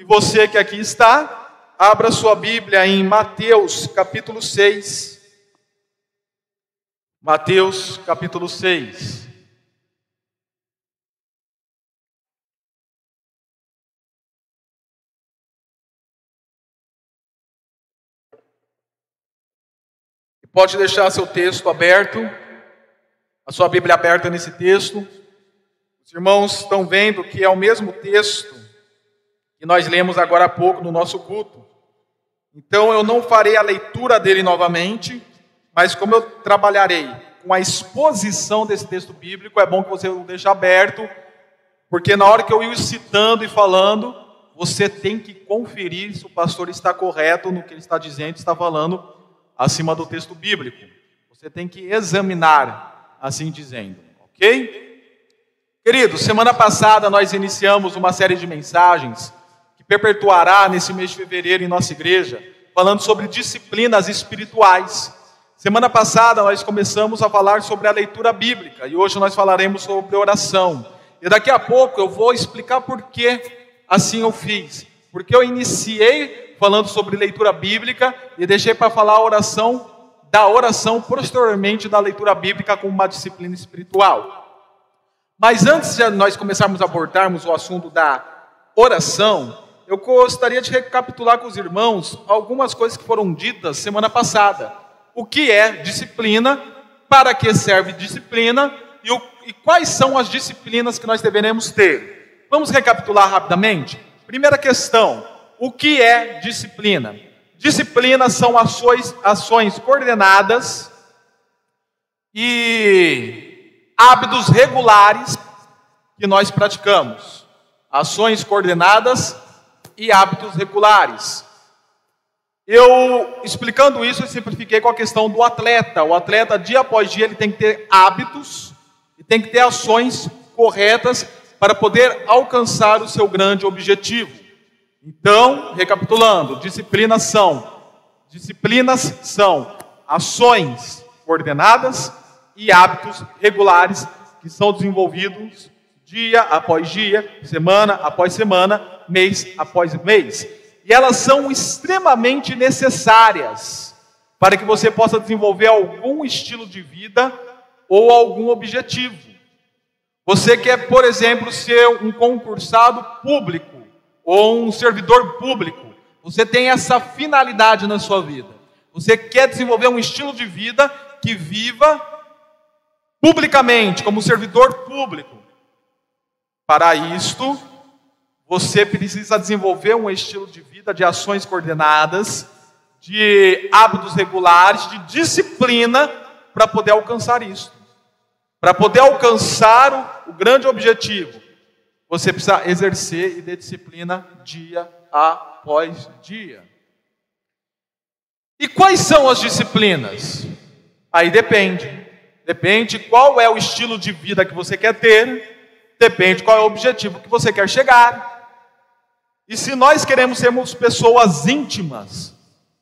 E você que aqui está, abra sua Bíblia em Mateus capítulo 6. Mateus capítulo 6. Pode deixar seu texto aberto, a sua Bíblia aberta nesse texto. Os irmãos estão vendo que é o mesmo texto que nós lemos agora há pouco no nosso culto. Então eu não farei a leitura dele novamente, mas como eu trabalharei com a exposição desse texto bíblico, é bom que você o deixe aberto, porque na hora que eu ir citando e falando, você tem que conferir se o pastor está correto no que ele está dizendo, está falando acima do texto bíblico. Você tem que examinar, assim dizendo, ok? Queridos, semana passada nós iniciamos uma série de mensagens perpetuará nesse mês de fevereiro em nossa igreja, falando sobre disciplinas espirituais. Semana passada nós começamos a falar sobre a leitura bíblica e hoje nós falaremos sobre oração. E daqui a pouco eu vou explicar por que assim eu fiz. Porque eu iniciei falando sobre leitura bíblica e deixei para falar a oração da oração posteriormente da leitura bíblica como uma disciplina espiritual. Mas antes de nós começarmos a abordarmos o assunto da oração, eu gostaria de recapitular com os irmãos algumas coisas que foram ditas semana passada. O que é disciplina, para que serve disciplina e, o, e quais são as disciplinas que nós deveremos ter. Vamos recapitular rapidamente? Primeira questão: o que é disciplina? Disciplina são ações, ações coordenadas e hábitos regulares que nós praticamos. Ações coordenadas e hábitos regulares. Eu, explicando isso, eu simplifiquei com a questão do atleta. O atleta, dia após dia, ele tem que ter hábitos e tem que ter ações corretas para poder alcançar o seu grande objetivo. Então, recapitulando, disciplinas são disciplinas são ações coordenadas e hábitos regulares que são desenvolvidos dia após dia, semana após semana, mês após mês. E elas são extremamente necessárias para que você possa desenvolver algum estilo de vida ou algum objetivo. Você quer, por exemplo, ser um concursado público ou um servidor público, você tem essa finalidade na sua vida. Você quer desenvolver um estilo de vida que viva publicamente, como servidor público. Para isto, você precisa desenvolver um estilo de vida de ações coordenadas, de hábitos regulares, de disciplina para poder alcançar isso. Para poder alcançar o, o grande objetivo, você precisa exercer e ter disciplina dia após dia. E quais são as disciplinas? Aí depende. Depende qual é o estilo de vida que você quer ter, depende qual é o objetivo que você quer chegar. E se nós queremos sermos pessoas íntimas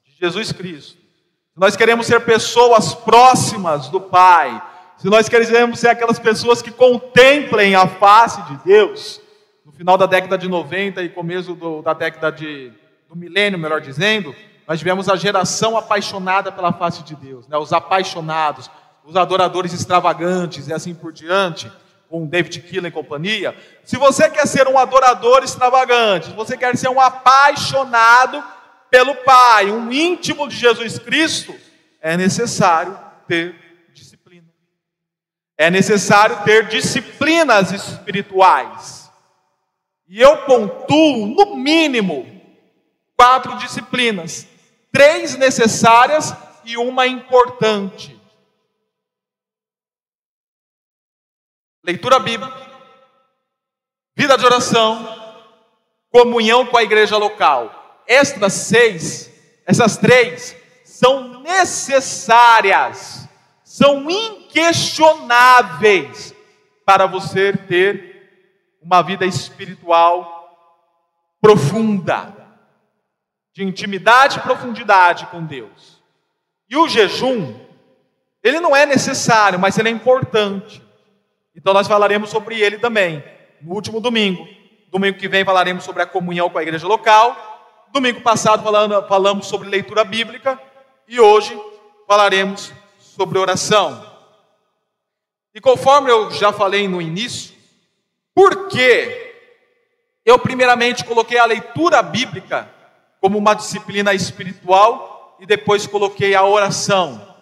de Jesus Cristo, se nós queremos ser pessoas próximas do Pai, se nós queremos ser aquelas pessoas que contemplem a face de Deus, no final da década de 90 e começo do, da década de, do milênio, melhor dizendo, nós tivemos a geração apaixonada pela face de Deus, né? os apaixonados, os adoradores extravagantes e assim por diante, com David Keelan e companhia. Se você quer ser um adorador extravagante, se você quer ser um apaixonado pelo Pai, um íntimo de Jesus Cristo, é necessário ter é necessário ter disciplinas espirituais. E eu pontuo, no mínimo, quatro disciplinas: três necessárias e uma importante. Leitura bíblica, vida de oração, comunhão com a igreja local. Estas seis, essas três, são necessárias são inquestionáveis para você ter uma vida espiritual profunda, de intimidade e profundidade com Deus. E o jejum, ele não é necessário, mas ele é importante. Então nós falaremos sobre ele também no último domingo. Domingo que vem falaremos sobre a comunhão com a igreja local. Domingo passado falando, falamos sobre leitura bíblica. E hoje falaremos sobre oração. E conforme eu já falei no início, por que eu primeiramente coloquei a leitura bíblica como uma disciplina espiritual e depois coloquei a oração?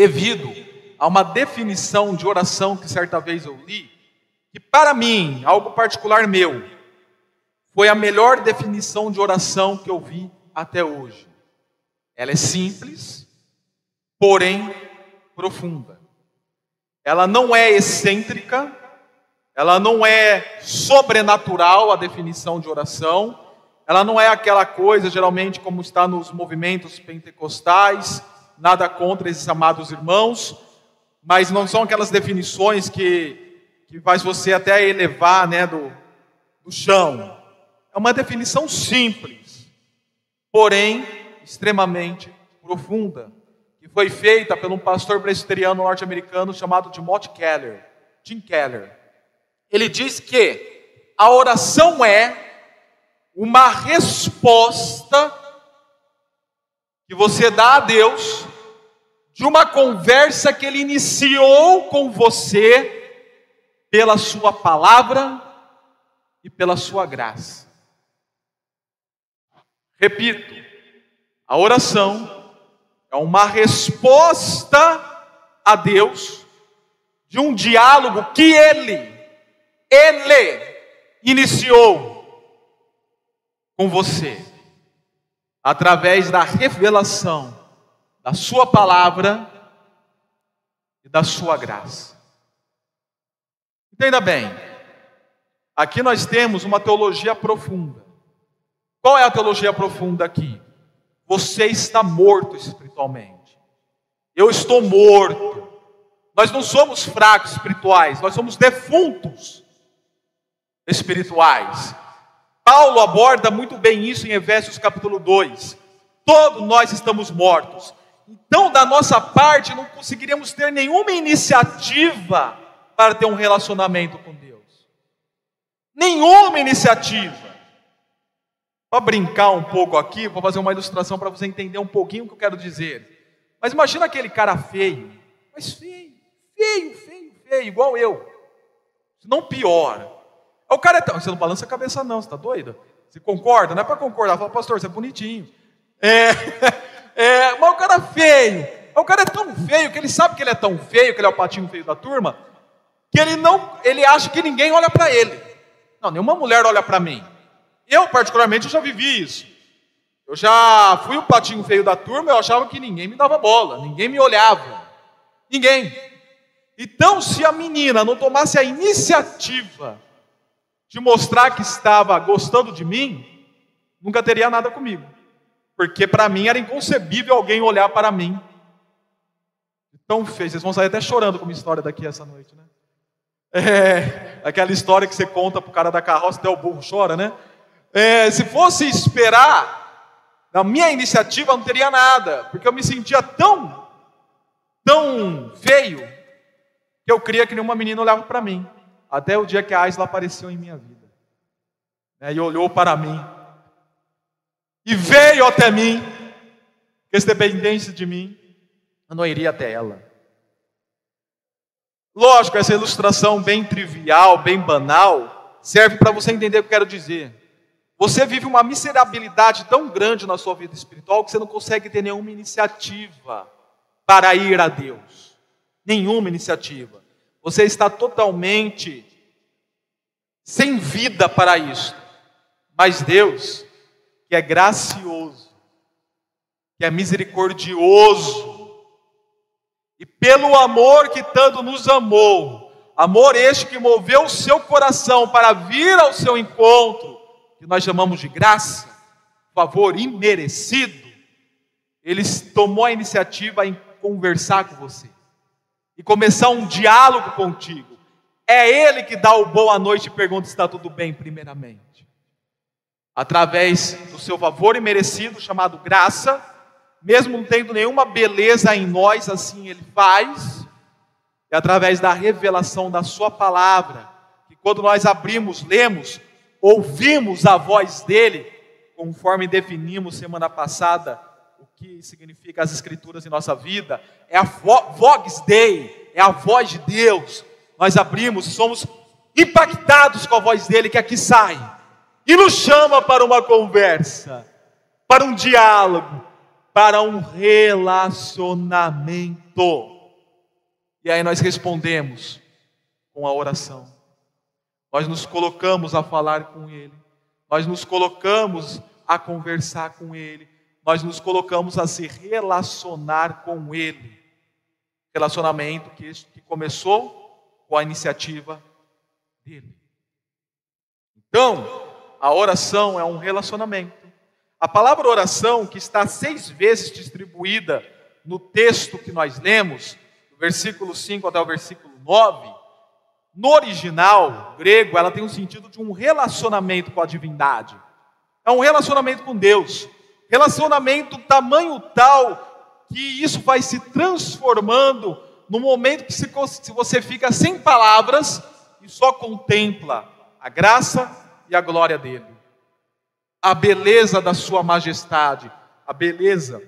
Devido a uma definição de oração que certa vez eu li, que para mim, algo particular meu, foi a melhor definição de oração que eu vi até hoje. Ela é simples, porém profunda. Ela não é excêntrica, ela não é sobrenatural a definição de oração, ela não é aquela coisa, geralmente, como está nos movimentos pentecostais, nada contra esses amados irmãos, mas não são aquelas definições que, que faz você até elevar né, do, do chão. É uma definição simples, porém extremamente profunda, que foi feita por um pastor presbiteriano norte-americano chamado Timothy Keller, Tim Keller. Ele diz que a oração é uma resposta que você dá a Deus de uma conversa que ele iniciou com você pela sua palavra e pela sua graça. Repito, a oração é uma resposta a Deus de um diálogo que ele, ele iniciou com você, através da revelação da Sua palavra e da Sua graça. Entenda bem, aqui nós temos uma teologia profunda. Qual é a teologia profunda aqui? Você está morto espiritualmente. Eu estou morto. Nós não somos fracos espirituais, nós somos defuntos espirituais. Paulo aborda muito bem isso em Efésios capítulo 2. Todos nós estamos mortos. Então, da nossa parte, não conseguiríamos ter nenhuma iniciativa para ter um relacionamento com Deus. Nenhuma iniciativa. Para brincar um pouco aqui, vou fazer uma ilustração para você entender um pouquinho o que eu quero dizer. Mas imagina aquele cara feio, mas feio, feio, feio, feio, igual eu. Não pior. O cara é tão. Você não balança a cabeça, não, você está doido? Você concorda? Não é para concordar, fala, pastor, você é bonitinho. É, é, mas o cara feio. O cara é tão feio que ele sabe que ele é tão feio, que ele é o patinho feio da turma, que ele não, ele acha que ninguém olha para ele. Não, nenhuma mulher olha para mim. Eu, particularmente, já vivi isso. Eu já fui o patinho feio da turma, eu achava que ninguém me dava bola, ninguém me olhava. Ninguém. Então, se a menina não tomasse a iniciativa de mostrar que estava gostando de mim, nunca teria nada comigo. Porque para mim era inconcebível alguém olhar para mim. Tão feio, vocês vão sair até chorando com uma história daqui essa noite, né? É, aquela história que você conta para o cara da carroça, até o burro chora, né? É, se fosse esperar, na minha iniciativa não teria nada, porque eu me sentia tão, tão feio, que eu queria que nenhuma menina olhava para mim, até o dia que a Aisla apareceu em minha vida, né, e olhou para mim, e veio até mim, que se dependesse de mim, eu não iria até ela. Lógico, essa ilustração bem trivial, bem banal, serve para você entender o que eu quero dizer. Você vive uma miserabilidade tão grande na sua vida espiritual que você não consegue ter nenhuma iniciativa para ir a Deus. Nenhuma iniciativa. Você está totalmente sem vida para isso. Mas Deus, que é gracioso, que é misericordioso, e pelo amor que tanto nos amou, amor este que moveu o seu coração para vir ao seu encontro, que nós chamamos de graça, favor imerecido, ele tomou a iniciativa em conversar com você e começar um diálogo contigo. É ele que dá o boa noite e pergunta se está tudo bem, primeiramente. Através do seu favor imerecido, chamado graça, mesmo não tendo nenhuma beleza em nós, assim ele faz, é através da revelação da Sua palavra, que quando nós abrimos, lemos, ouvimos a voz dele, conforme definimos semana passada o que significa as Escrituras em nossa vida, é a Vox Dei, é a voz de Deus. Nós abrimos somos impactados com a voz dele que aqui sai e nos chama para uma conversa, para um diálogo, para um relacionamento. E aí nós respondemos com a oração. Nós nos colocamos a falar com Ele. Nós nos colocamos a conversar com Ele. Nós nos colocamos a se relacionar com Ele. Relacionamento que, começou com a iniciativa dele. Então, a oração é um relacionamento. A palavra oração, que está seis vezes distribuída no texto que nós lemos, versículo 5 até o versículo 9, no original grego, ela tem um sentido de um relacionamento com a divindade. É um relacionamento com Deus. Relacionamento tamanho tal que isso vai se transformando no momento que se você fica sem palavras e só contempla a graça e a glória dele. A beleza da sua majestade, a beleza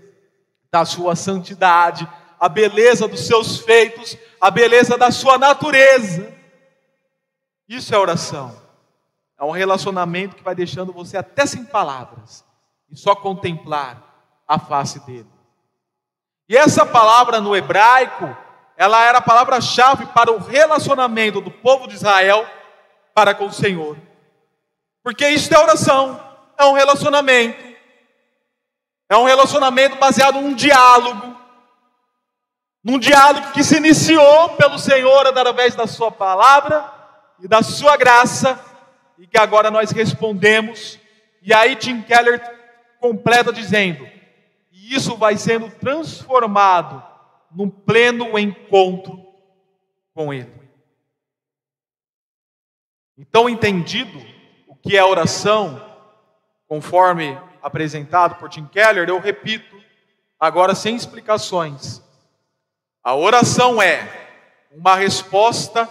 da sua santidade, a beleza dos seus feitos, a beleza da sua natureza. Isso é oração. É um relacionamento que vai deixando você até sem palavras e só contemplar a face dele. E essa palavra no hebraico, ela era a palavra-chave para o relacionamento do povo de Israel para com o Senhor. Porque isso é oração, é um relacionamento. É um relacionamento baseado num diálogo, num diálogo que se iniciou pelo Senhor através da Sua palavra e da Sua graça, e que agora nós respondemos. E aí Tim Keller completa dizendo: e isso vai sendo transformado num pleno encontro com Ele. Então, entendido que é oração, conforme apresentado por Tim Keller, eu repito, agora sem explicações. A oração é uma resposta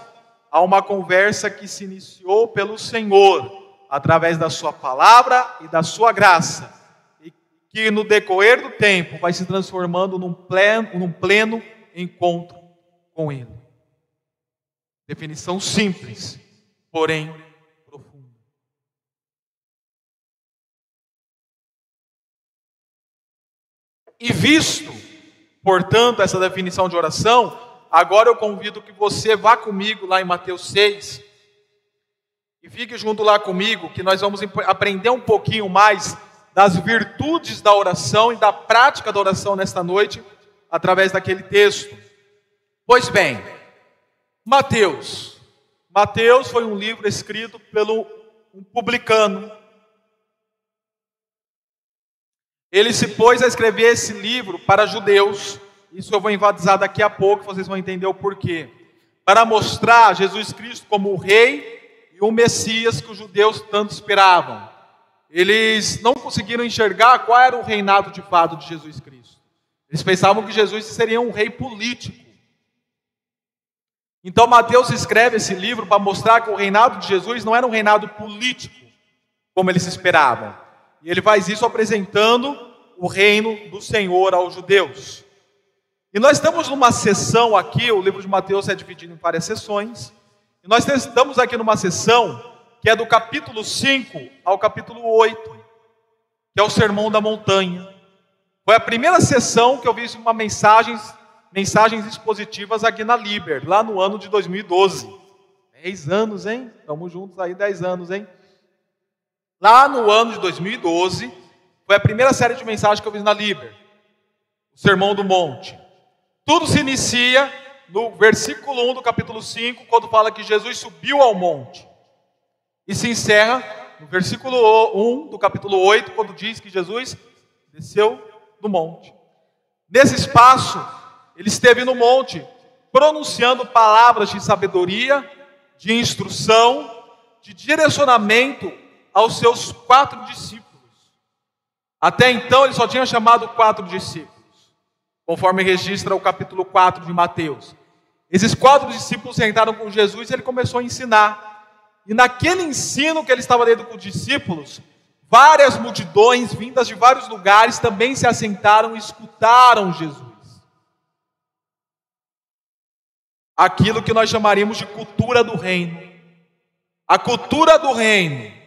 a uma conversa que se iniciou pelo Senhor, através da Sua palavra e da Sua graça, e que no decorrer do tempo vai se transformando num pleno, num pleno encontro com Ele. Definição simples, porém E visto portanto, essa definição de oração, agora eu convido que você vá comigo lá em Mateus 6 e fique junto lá comigo, que nós vamos aprender um pouquinho mais das virtudes da oração e da prática da oração nesta noite, através daquele texto. Pois bem, Mateus. Mateus foi um livro escrito pelo um publicano. Ele se pôs a escrever esse livro para judeus. Isso eu vou enfatizar daqui a pouco, vocês vão entender o porquê. Para mostrar Jesus Cristo como o rei e o Messias que os judeus tanto esperavam. Eles não conseguiram enxergar qual era o reinado de fato de Jesus Cristo. Eles pensavam que Jesus seria um rei político. Então Mateus escreve esse livro para mostrar que o reinado de Jesus não era um reinado político, como eles esperavam e ele faz isso apresentando o reino do Senhor aos judeus. E nós estamos numa sessão aqui, o livro de Mateus é dividido em várias sessões, e nós estamos aqui numa sessão que é do capítulo 5 ao capítulo 8, que é o Sermão da Montanha. Foi a primeira sessão que eu vi uma mensagens, mensagens expositivas aqui na Liber, lá no ano de 2012. Dez anos, hein? Estamos juntos aí, dez anos, hein? Lá no ano de 2012, foi a primeira série de mensagens que eu fiz na Liber, o Sermão do Monte. Tudo se inicia no versículo 1 do capítulo 5, quando fala que Jesus subiu ao monte. E se encerra no versículo 1 do capítulo 8, quando diz que Jesus desceu do monte. Nesse espaço, ele esteve no monte, pronunciando palavras de sabedoria, de instrução, de direcionamento aos seus quatro discípulos. Até então ele só tinha chamado quatro discípulos, conforme registra o capítulo 4 de Mateus. Esses quatro discípulos sentaram com Jesus e ele começou a ensinar. E naquele ensino que ele estava dando com os discípulos, várias multidões vindas de vários lugares também se assentaram e escutaram Jesus. Aquilo que nós chamaríamos de cultura do reino. A cultura do reino.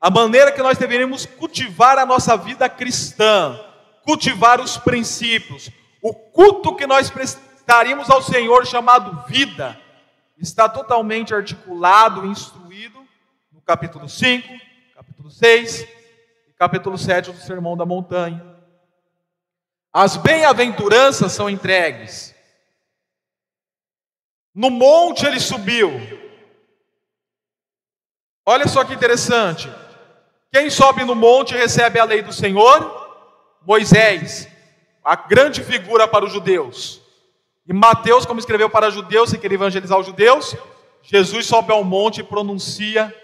A maneira que nós deveríamos cultivar a nossa vida cristã, cultivar os princípios, o culto que nós prestaríamos ao Senhor chamado vida, está totalmente articulado e instruído no capítulo 5, capítulo 6 e capítulo 7 do Sermão da Montanha. As bem-aventuranças são entregues. No monte ele subiu. Olha só que interessante. Quem sobe no monte recebe a lei do Senhor? Moisés a grande figura para os judeus. E Mateus, como escreveu para judeus, e queria evangelizar os judeus, Jesus sobe ao monte e pronuncia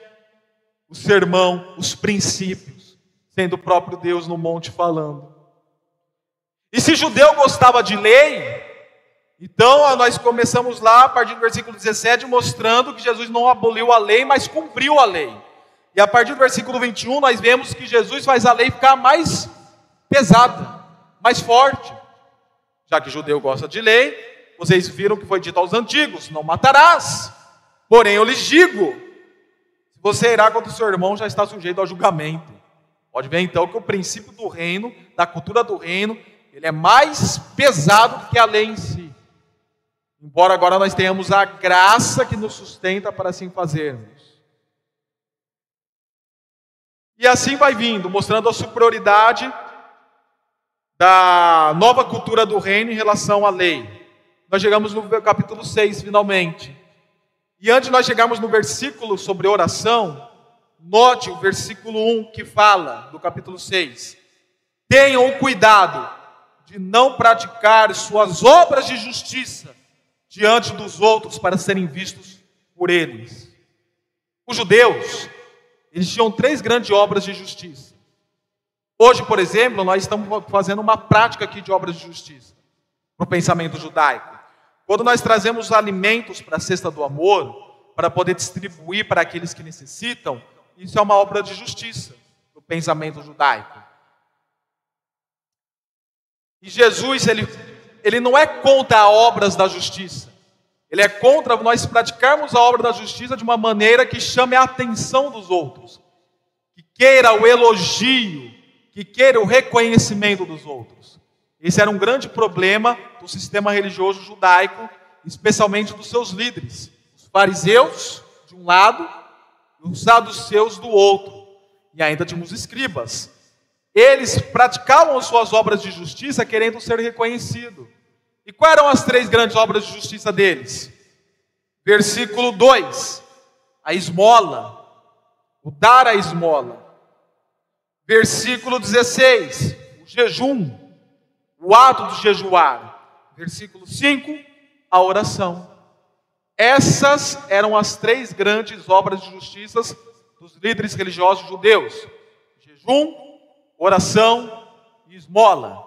o sermão, os princípios, sendo o próprio Deus no monte falando. E se judeu gostava de lei, então nós começamos lá a partir do versículo 17 mostrando que Jesus não aboliu a lei, mas cumpriu a lei. E a partir do versículo 21 nós vemos que Jesus faz a lei ficar mais pesada mais forte. Já que judeu gosta de lei, vocês viram que foi dito aos antigos: não matarás. Porém, eu lhes digo: se você irá contra o seu irmão, já está sujeito ao julgamento. Pode ver então que o princípio do reino, da cultura do reino, ele é mais pesado do que a lei em si. Embora agora nós tenhamos a graça que nos sustenta para assim fazermos. E assim vai vindo, mostrando a superioridade da nova cultura do reino em relação à lei. Nós chegamos no capítulo 6, finalmente. E antes de nós chegarmos no versículo sobre oração, note o versículo 1 que fala do capítulo 6. Tenham cuidado de não praticar suas obras de justiça diante dos outros para serem vistos por eles. Os judeus, eles tinham três grandes obras de justiça. Hoje, por exemplo, nós estamos fazendo uma prática aqui de obras de justiça para o pensamento judaico. Quando nós trazemos alimentos para a cesta do amor, para poder distribuir para aqueles que necessitam, isso é uma obra de justiça para o pensamento judaico. E Jesus, ele, ele não é contra obras da justiça. Ele é contra nós praticarmos a obra da justiça de uma maneira que chame a atenção dos outros, que queira o elogio, que queira o reconhecimento dos outros. Esse era um grande problema do sistema religioso judaico, especialmente dos seus líderes, os fariseus de um lado e os saduceus do outro, e ainda tínhamos escribas. Eles praticavam suas obras de justiça querendo ser reconhecido. E quais eram as três grandes obras de justiça deles? Versículo 2: a esmola, o dar a esmola. Versículo 16, o jejum, o ato de jejuar. Versículo 5, a oração. Essas eram as três grandes obras de justiça dos líderes religiosos judeus: jejum, oração e esmola.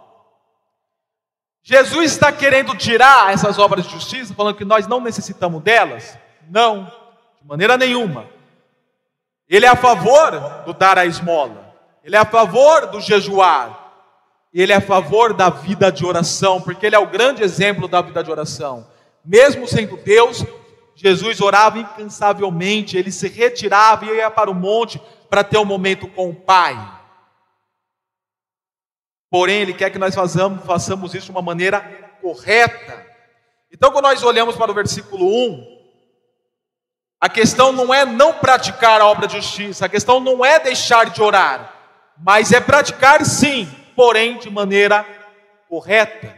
Jesus está querendo tirar essas obras de justiça, falando que nós não necessitamos delas? Não, de maneira nenhuma. Ele é a favor do dar a esmola. Ele é a favor do jejuar. Ele é a favor da vida de oração, porque ele é o grande exemplo da vida de oração. Mesmo sendo Deus, Jesus orava incansavelmente, ele se retirava e ia para o monte para ter um momento com o Pai. Porém, ele quer que nós façamos, façamos isso de uma maneira correta. Então, quando nós olhamos para o versículo 1, a questão não é não praticar a obra de justiça, a questão não é deixar de orar, mas é praticar sim, porém de maneira correta.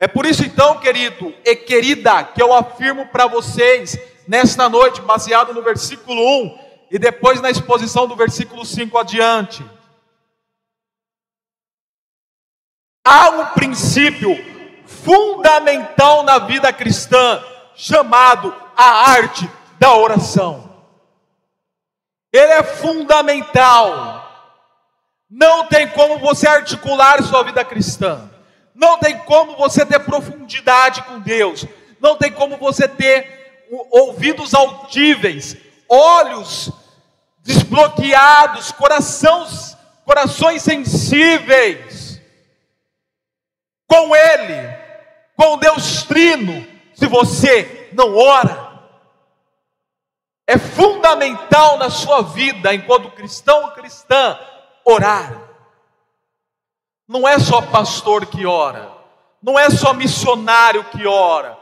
É por isso então, querido e querida, que eu afirmo para vocês nesta noite, baseado no versículo 1 e depois na exposição do versículo 5 adiante. Há um princípio fundamental na vida cristã chamado a arte da oração. Ele é fundamental. Não tem como você articular sua vida cristã. Não tem como você ter profundidade com Deus. não tem como você ter ouvidos audíveis, olhos desbloqueados, corações, corações sensíveis. Com Ele, com Deus Trino, se você não ora, é fundamental na sua vida, enquanto cristão ou cristã, orar. Não é só pastor que ora, não é só missionário que ora,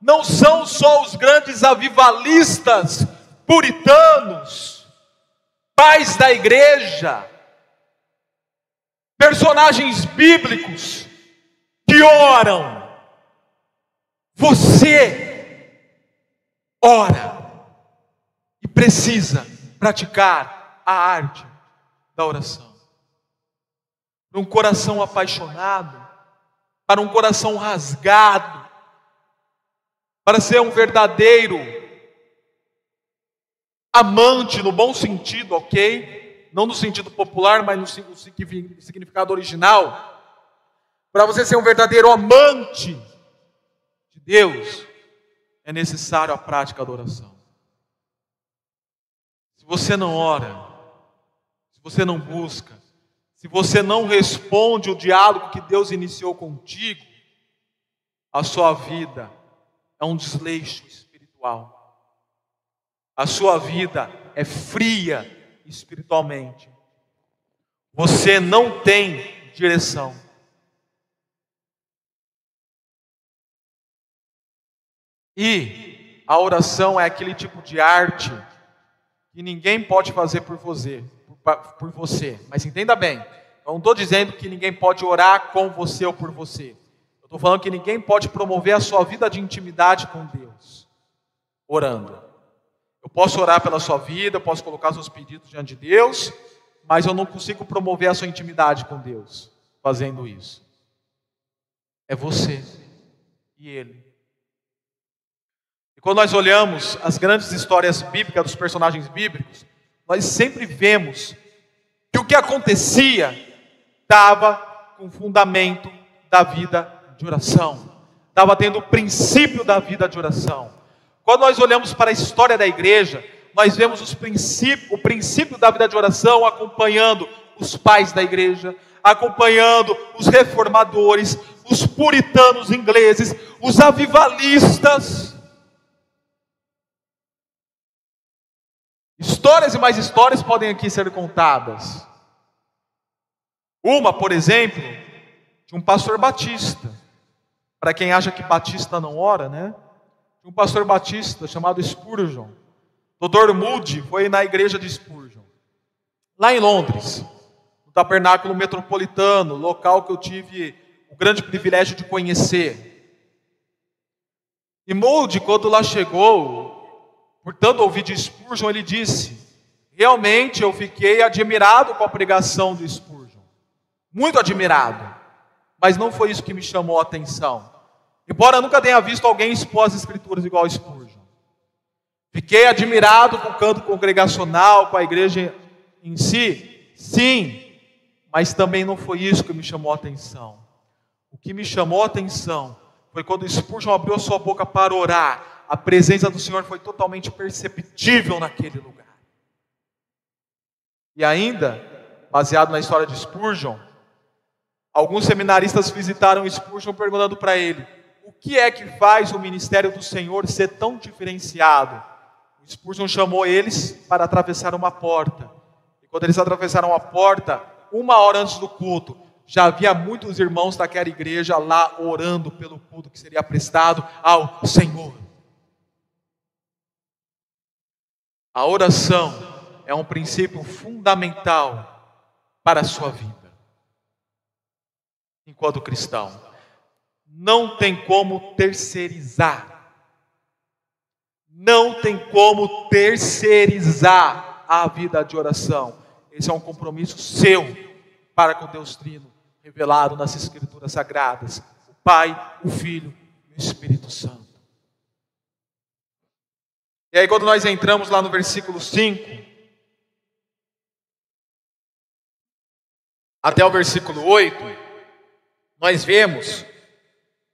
não são só os grandes avivalistas, puritanos, pais da igreja, personagens bíblicos que oram. Você ora precisa praticar a arte da oração. Para um coração apaixonado, para um coração rasgado, para ser um verdadeiro amante no bom sentido, ok? Não no sentido popular, mas no significado original. Para você ser um verdadeiro amante de Deus, é necessário a prática da oração se você não ora, se você não busca, se você não responde o diálogo que Deus iniciou contigo, a sua vida é um desleixo espiritual. A sua vida é fria espiritualmente. Você não tem direção. E a oração é aquele tipo de arte que ninguém pode fazer por você, por você. Mas entenda bem, eu não estou dizendo que ninguém pode orar com você ou por você. Eu estou falando que ninguém pode promover a sua vida de intimidade com Deus, orando. Eu posso orar pela sua vida, eu posso colocar seus pedidos diante de Deus, mas eu não consigo promover a sua intimidade com Deus fazendo isso. É você e Ele. E quando nós olhamos as grandes histórias bíblicas dos personagens bíblicos, nós sempre vemos que o que acontecia estava com fundamento da vida de oração, estava tendo o princípio da vida de oração. Quando nós olhamos para a história da igreja, nós vemos os princípios, o princípio da vida de oração acompanhando os pais da igreja, acompanhando os reformadores, os puritanos ingleses, os avivalistas. Histórias e mais histórias podem aqui ser contadas. Uma, por exemplo, de um pastor batista. Para quem acha que batista não ora, né? Um pastor batista chamado Spurgeon. Dr. Moody foi na igreja de Spurgeon, lá em Londres, no tabernáculo metropolitano, local que eu tive o grande privilégio de conhecer. E Moody, quando lá chegou, Portanto, ouvi de Spurgeon, ele disse: Realmente eu fiquei admirado com a pregação do Spurgeon, muito admirado, mas não foi isso que me chamou a atenção. Embora nunca tenha visto alguém expor as Escrituras igual Spurgeon. Fiquei admirado com o canto congregacional, com a igreja em si, sim, mas também não foi isso que me chamou a atenção. O que me chamou a atenção foi quando Spurgeon abriu sua boca para orar a presença do Senhor foi totalmente perceptível naquele lugar. E ainda, baseado na história de Spurgeon, alguns seminaristas visitaram Spurgeon perguntando para ele: o que é que faz o ministério do Senhor ser tão diferenciado? Spurgeon chamou eles para atravessar uma porta. E quando eles atravessaram a porta, uma hora antes do culto, já havia muitos irmãos daquela igreja lá orando pelo culto que seria prestado ao Senhor. A oração é um princípio fundamental para a sua vida. Enquanto cristão, não tem como terceirizar. Não tem como terceirizar a vida de oração. Esse é um compromisso seu para com Deus Trino, revelado nas Escrituras Sagradas: o Pai, o Filho e o Espírito Santo. E aí, quando nós entramos lá no versículo 5, até o versículo 8, nós vemos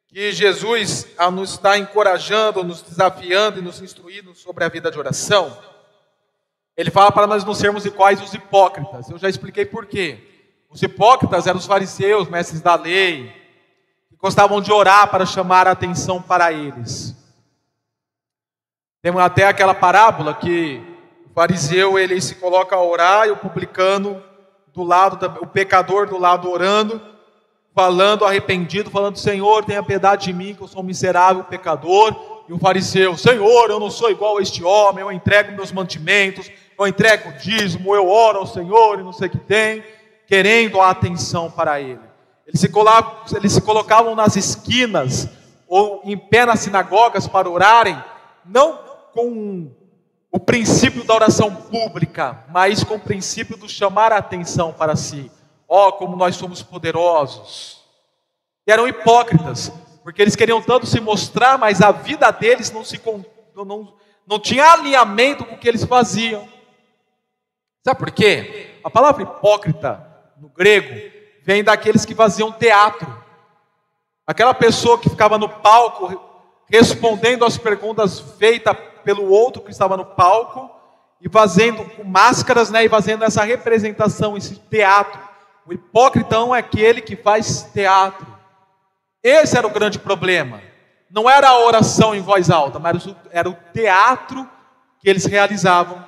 que Jesus, nos estar encorajando, nos desafiando e nos instruindo sobre a vida de oração, ele fala para nós não sermos iguais os hipócritas. Eu já expliquei por quê. Os hipócritas eram os fariseus, mestres da lei, que gostavam de orar para chamar a atenção para eles. Temos até aquela parábola que o fariseu ele se coloca a orar e o publicano do lado, o pecador do lado orando, falando arrependido, falando: Senhor, tenha piedade de mim, que eu sou um miserável pecador. E o fariseu: Senhor, eu não sou igual a este homem, eu entrego meus mantimentos, eu entrego o dízimo, eu oro ao Senhor e não sei o que tem, querendo a atenção para ele. Eles se, eles se colocavam nas esquinas ou em pé nas sinagogas para orarem, não com o princípio da oração pública, mas com o princípio do chamar a atenção para si. Ó, oh, como nós somos poderosos. E eram hipócritas, porque eles queriam tanto se mostrar, mas a vida deles não, se, não, não, tinha alinhamento com o que eles faziam. Sabe por quê? A palavra hipócrita, no grego, vem daqueles que faziam teatro. Aquela pessoa que ficava no palco respondendo às perguntas feitas pelo outro que estava no palco e fazendo com máscaras, né, e fazendo essa representação, esse teatro. O hipócritão é aquele que faz teatro. Esse era o grande problema. Não era a oração em voz alta, mas era o teatro que eles realizavam.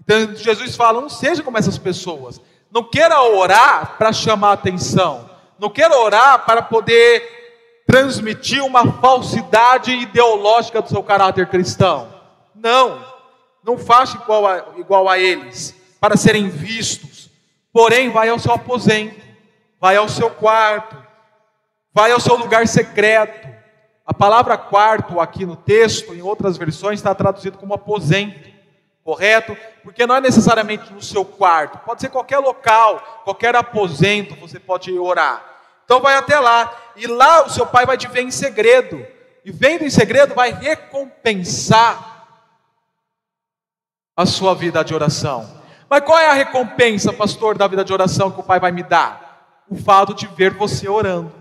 Então Jesus fala: não seja como essas pessoas. Não queira orar para chamar atenção. Não queira orar para poder transmitir uma falsidade ideológica do seu caráter cristão. Não, não faça igual a, igual a eles, para serem vistos. Porém, vai ao seu aposento, vai ao seu quarto, vai ao seu lugar secreto. A palavra quarto aqui no texto, em outras versões, está traduzido como aposento, correto? Porque não é necessariamente no seu quarto, pode ser qualquer local, qualquer aposento, você pode orar. Então vai até lá, e lá o seu pai vai te ver em segredo, e vendo em segredo vai recompensar a sua vida de oração. Mas qual é a recompensa, pastor, da vida de oração que o Pai vai me dar? O fato de ver você orando.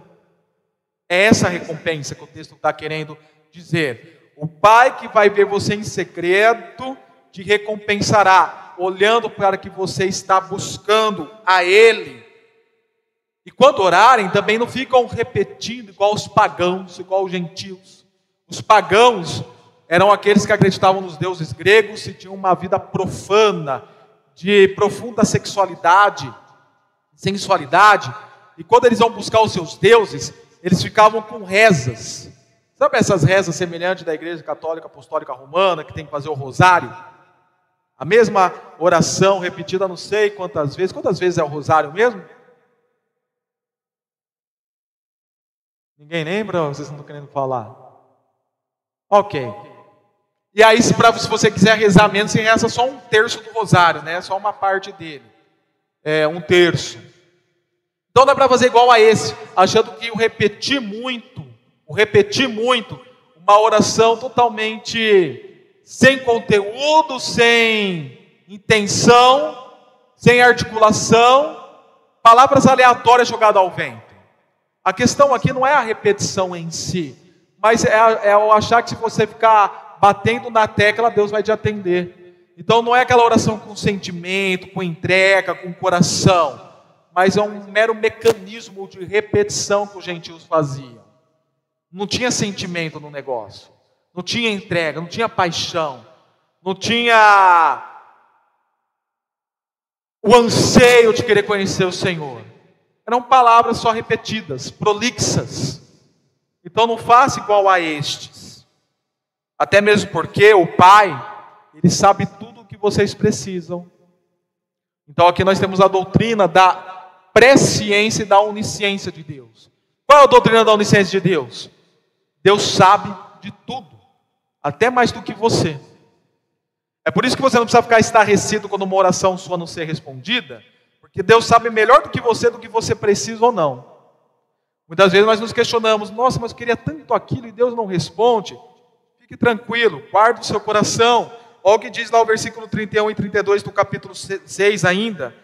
É essa a recompensa que o texto está querendo dizer. O Pai que vai ver você em segredo te recompensará, olhando para que você está buscando a Ele. E quando orarem, também não ficam repetindo igual os pagãos, igual os gentios. Os pagãos eram aqueles que acreditavam nos deuses gregos e tinham uma vida profana, de profunda sexualidade, sensualidade, e quando eles iam buscar os seus deuses, eles ficavam com rezas. Sabe essas rezas semelhantes da Igreja Católica Apostólica Romana, que tem que fazer o rosário? A mesma oração repetida não sei quantas vezes. Quantas vezes é o rosário mesmo? Ninguém lembra? Vocês não estão querendo falar? Ok. E aí, se, pra, se você quiser rezar menos, você reza só um terço do rosário, né? Só uma parte dele. É, um terço. Então dá para fazer igual a esse, achando que o repetir muito, o repetir muito, uma oração totalmente sem conteúdo, sem intenção, sem articulação, palavras aleatórias jogadas ao vento. A questão aqui não é a repetição em si, mas é, é o achar que se você ficar batendo na tecla, Deus vai te atender. Então não é aquela oração com sentimento, com entrega, com coração, mas é um mero mecanismo de repetição que os gentios faziam. Não tinha sentimento no negócio, não tinha entrega, não tinha paixão, não tinha o anseio de querer conhecer o Senhor. Eram palavras só repetidas, prolixas. Então não faça igual a estes. Até mesmo porque o Pai, Ele sabe tudo o que vocês precisam. Então aqui nós temos a doutrina da presciência e da onisciência de Deus. Qual é a doutrina da onisciência de Deus? Deus sabe de tudo, até mais do que você. É por isso que você não precisa ficar estarrecido quando uma oração sua não ser respondida, porque Deus sabe melhor do que você do que você precisa ou não. Muitas vezes nós nos questionamos: nossa, mas eu queria tanto aquilo e Deus não responde. Fique tranquilo, guarde o seu coração. Olha o que diz lá o versículo 31 e 32 do capítulo 6 ainda.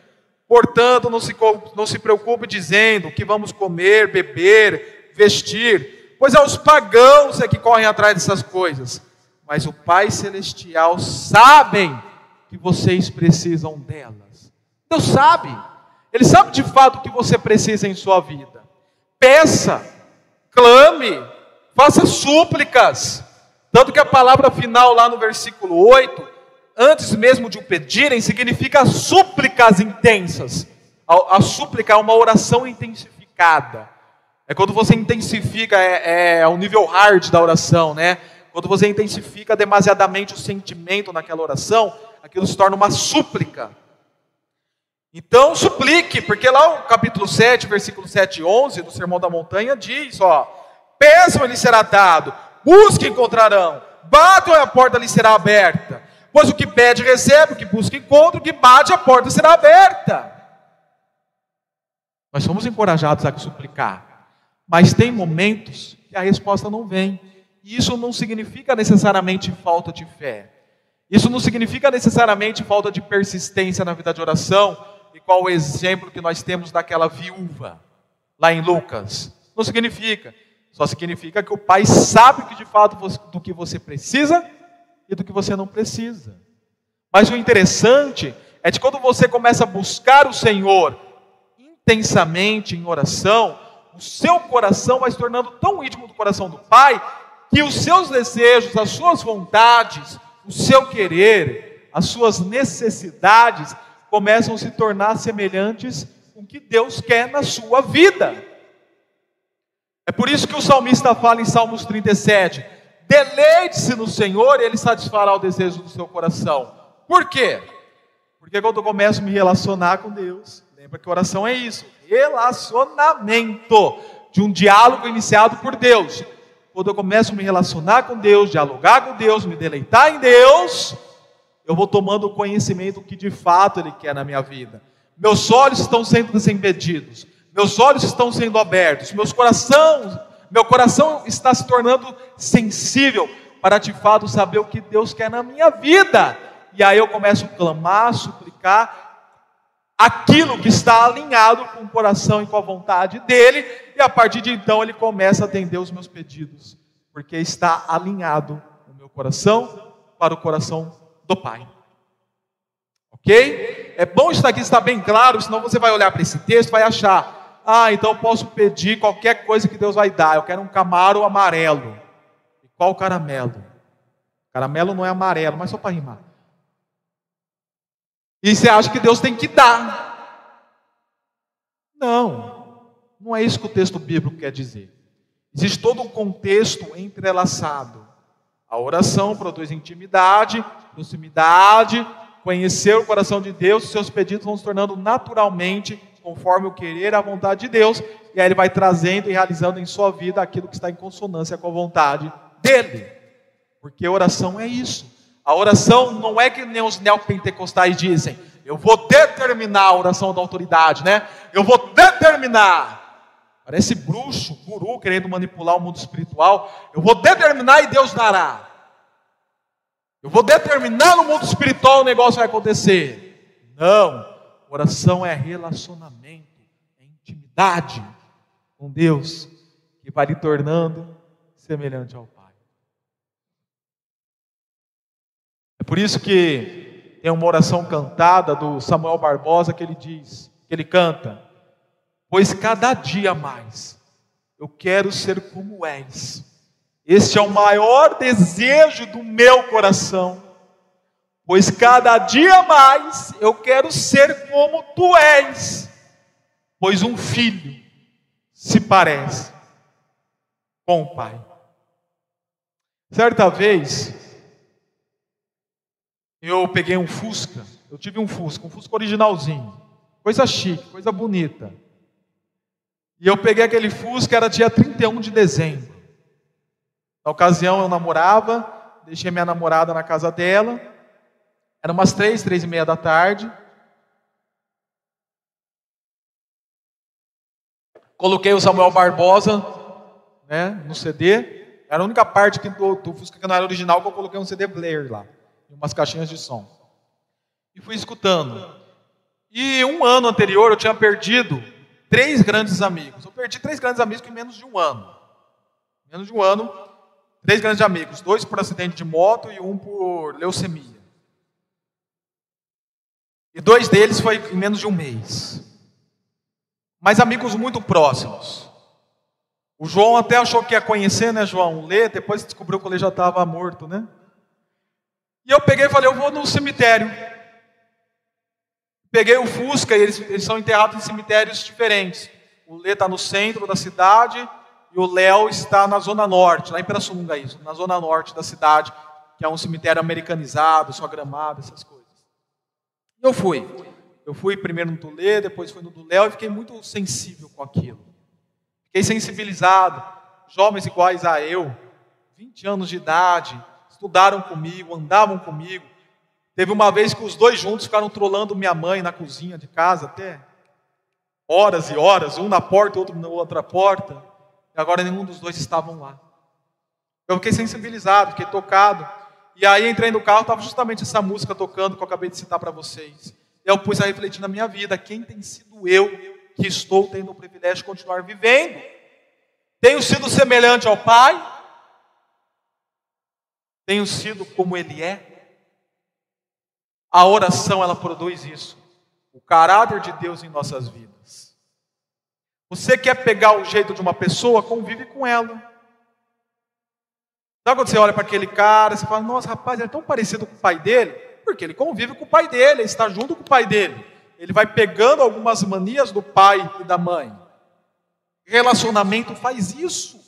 Portanto, não se, não se preocupe dizendo que vamos comer, beber, vestir, pois é os pagãos é que correm atrás dessas coisas. Mas o Pai Celestial sabem que vocês precisam delas. Deus sabe. Ele sabe de fato o que você precisa em sua vida. Peça, clame, faça súplicas. Tanto que a palavra final lá no versículo 8, antes mesmo de o pedirem, significa súplicas intensas. A, a súplica é uma oração intensificada. É quando você intensifica, é, é o nível hard da oração, né? Quando você intensifica demasiadamente o sentimento naquela oração, aquilo se torna uma súplica. Então, suplique, porque lá o capítulo 7, versículo 7 e 11 do Sermão da Montanha diz, ó, peçam e lhe será dado, busquem e encontrarão, batam e a porta lhe será aberta. Pois o que pede recebe, o que busca encontra, o que bate a porta será aberta. Nós somos encorajados a suplicar, mas tem momentos que a resposta não vem. E isso não significa necessariamente falta de fé. Isso não significa necessariamente falta de persistência na vida de oração, e qual o exemplo que nós temos daquela viúva lá em Lucas. Não significa. Só significa que o pai sabe que de fato do que você precisa e do que você não precisa. Mas o interessante é de quando você começa a buscar o Senhor intensamente em oração, o seu coração vai se tornando tão íntimo do coração do Pai que os seus desejos, as suas vontades, o seu querer, as suas necessidades começam a se tornar semelhantes com o que Deus quer na sua vida. É por isso que o salmista fala em Salmos 37: deleite-se no Senhor e Ele satisfará o desejo do seu coração. Por quê? Porque quando eu começo a me relacionar com Deus, lembra que oração é isso: relacionamento, de um diálogo iniciado por Deus. Quando eu começo a me relacionar com Deus, dialogar com Deus, me deleitar em Deus, eu vou tomando conhecimento do que de fato Ele quer na minha vida. Meus olhos estão sendo desimpedidos, meus olhos estão sendo abertos, meus corações, meu coração está se tornando sensível para de fato saber o que Deus quer na minha vida. E aí eu começo a clamar, suplicar aquilo que está alinhado com o coração e com a vontade dele, e a partir de então ele começa a atender os meus pedidos, porque está alinhado o meu coração para o coração do Pai. Ok? É bom estar aqui, está bem claro, senão você vai olhar para esse texto e vai achar, ah, então eu posso pedir qualquer coisa que Deus vai dar, eu quero um camaro amarelo. E qual caramelo? Caramelo não é amarelo, mas só para rimar. E você acha que Deus tem que dar. Não, não é isso que o texto bíblico quer dizer. Existe todo um contexto entrelaçado. A oração produz intimidade, proximidade, conhecer o coração de Deus, seus pedidos vão se tornando naturalmente conforme o querer a vontade de Deus, e aí ele vai trazendo e realizando em sua vida aquilo que está em consonância com a vontade dele. Porque oração é isso. A oração não é que nem os neopentecostais dizem, eu vou determinar a oração da autoridade, né? Eu vou determinar. Parece bruxo, guru querendo manipular o mundo espiritual. Eu vou determinar e Deus dará. Eu vou determinar no mundo espiritual o negócio vai acontecer. Não. Oração é relacionamento, é intimidade com Deus que vai lhe tornando semelhante ao Pai. É por isso que tem uma oração cantada do Samuel Barbosa que ele diz, que ele canta: Pois cada dia mais eu quero ser como és. Este é o maior desejo do meu coração. Pois cada dia mais eu quero ser como tu és. Pois um filho se parece com o pai. Certa vez, eu peguei um Fusca, eu tive um Fusca, um Fusca originalzinho, coisa chique, coisa bonita. E eu peguei aquele Fusca, era dia 31 de dezembro. Na ocasião eu namorava, deixei minha namorada na casa dela, era umas três, três e meia da tarde. Coloquei o Samuel Barbosa né, no CD. Era a única parte que do, do Fusca que não era original que eu coloquei um CD Blair lá umas caixinhas de som. E fui escutando. E um ano anterior eu tinha perdido três grandes amigos. Eu perdi três grandes amigos em menos de um ano. menos de um ano, três grandes amigos, dois por acidente de moto e um por leucemia. E dois deles foi em menos de um mês. Mas amigos muito próximos. O João até achou que ia conhecer, né, João? Lê, depois descobriu que ele já estava morto, né? E eu peguei e falei, eu vou no cemitério. Peguei o Fusca, e eles, eles são enterrados em cemitérios diferentes. O Lê está no centro da cidade e o Léo está na zona norte, lá em Pirassununga isso, na zona norte da cidade, que é um cemitério americanizado, só gramado, essas coisas. Eu fui. Eu fui primeiro no Tulê, depois fui no do Léo e fiquei muito sensível com aquilo. Fiquei sensibilizado. Jovens iguais a eu, 20 anos de idade, estudaram comigo, andavam comigo. Teve uma vez que os dois juntos ficaram trolando minha mãe na cozinha de casa até horas e horas, um na porta, outro na outra porta. E agora nenhum dos dois estavam lá. Eu fiquei sensibilizado, fiquei tocado. E aí entrei no carro, estava justamente essa música tocando que eu acabei de citar para vocês. E eu pus a refletir na minha vida, quem tem sido eu que estou tendo o privilégio de continuar vivendo? Tenho sido semelhante ao Pai? Tenho sido como Ele é? A oração, ela produz isso. O caráter de Deus em nossas vidas. Você quer pegar o jeito de uma pessoa, convive com ela. Sabe quando você olha para aquele cara, você fala, nossa, rapaz, ele é tão parecido com o pai dele? Porque ele convive com o pai dele, ele está junto com o pai dele. Ele vai pegando algumas manias do pai e da mãe. Relacionamento faz isso.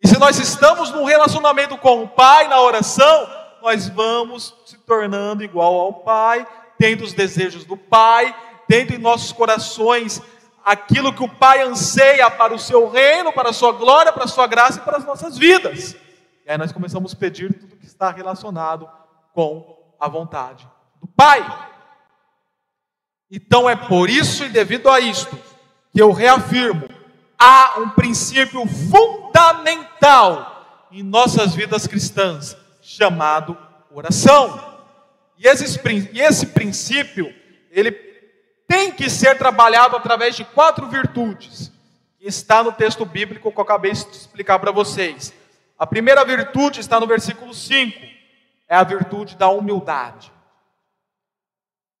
E se nós estamos num relacionamento com o pai na oração, nós vamos se tornando igual ao Pai, tendo os desejos do Pai, tendo em nossos corações aquilo que o Pai anseia para o seu reino, para a sua glória, para a sua graça e para as nossas vidas. E aí nós começamos a pedir tudo que está relacionado com a vontade do Pai. Então é por isso e devido a isto que eu reafirmo: há um princípio fundamental em nossas vidas cristãs chamado oração. E esse, e esse princípio, ele tem que ser trabalhado através de quatro virtudes, que está no texto bíblico que eu acabei de explicar para vocês. A primeira virtude está no versículo 5, é a virtude da humildade.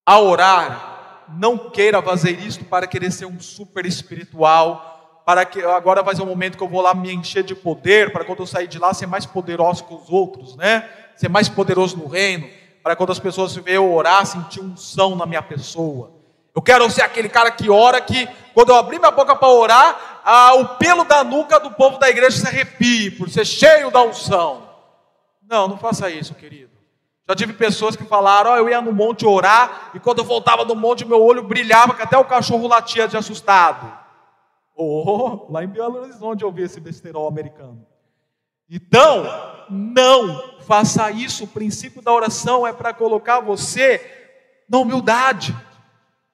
A orar, não queira fazer isto para querer ser um super espiritual, para que agora vai ser um momento que eu vou lá me encher de poder, para quando eu sair de lá ser mais poderoso que os outros, né? Ser mais poderoso no reino, para quando as pessoas me eu orar, sentir unção na minha pessoa. Eu quero ser aquele cara que ora que, quando eu abrir minha boca para orar, ah, o pelo da nuca do povo da igreja se arrepie, por ser cheio da unção. Não, não faça isso, querido. Já tive pessoas que falaram, oh, eu ia no monte orar, e quando eu voltava do monte, meu olho brilhava, que até o cachorro latia de assustado. Oh, lá em Belo Horizonte eu vi esse besterol americano. Então, não faça isso. O princípio da oração é para colocar você na humildade,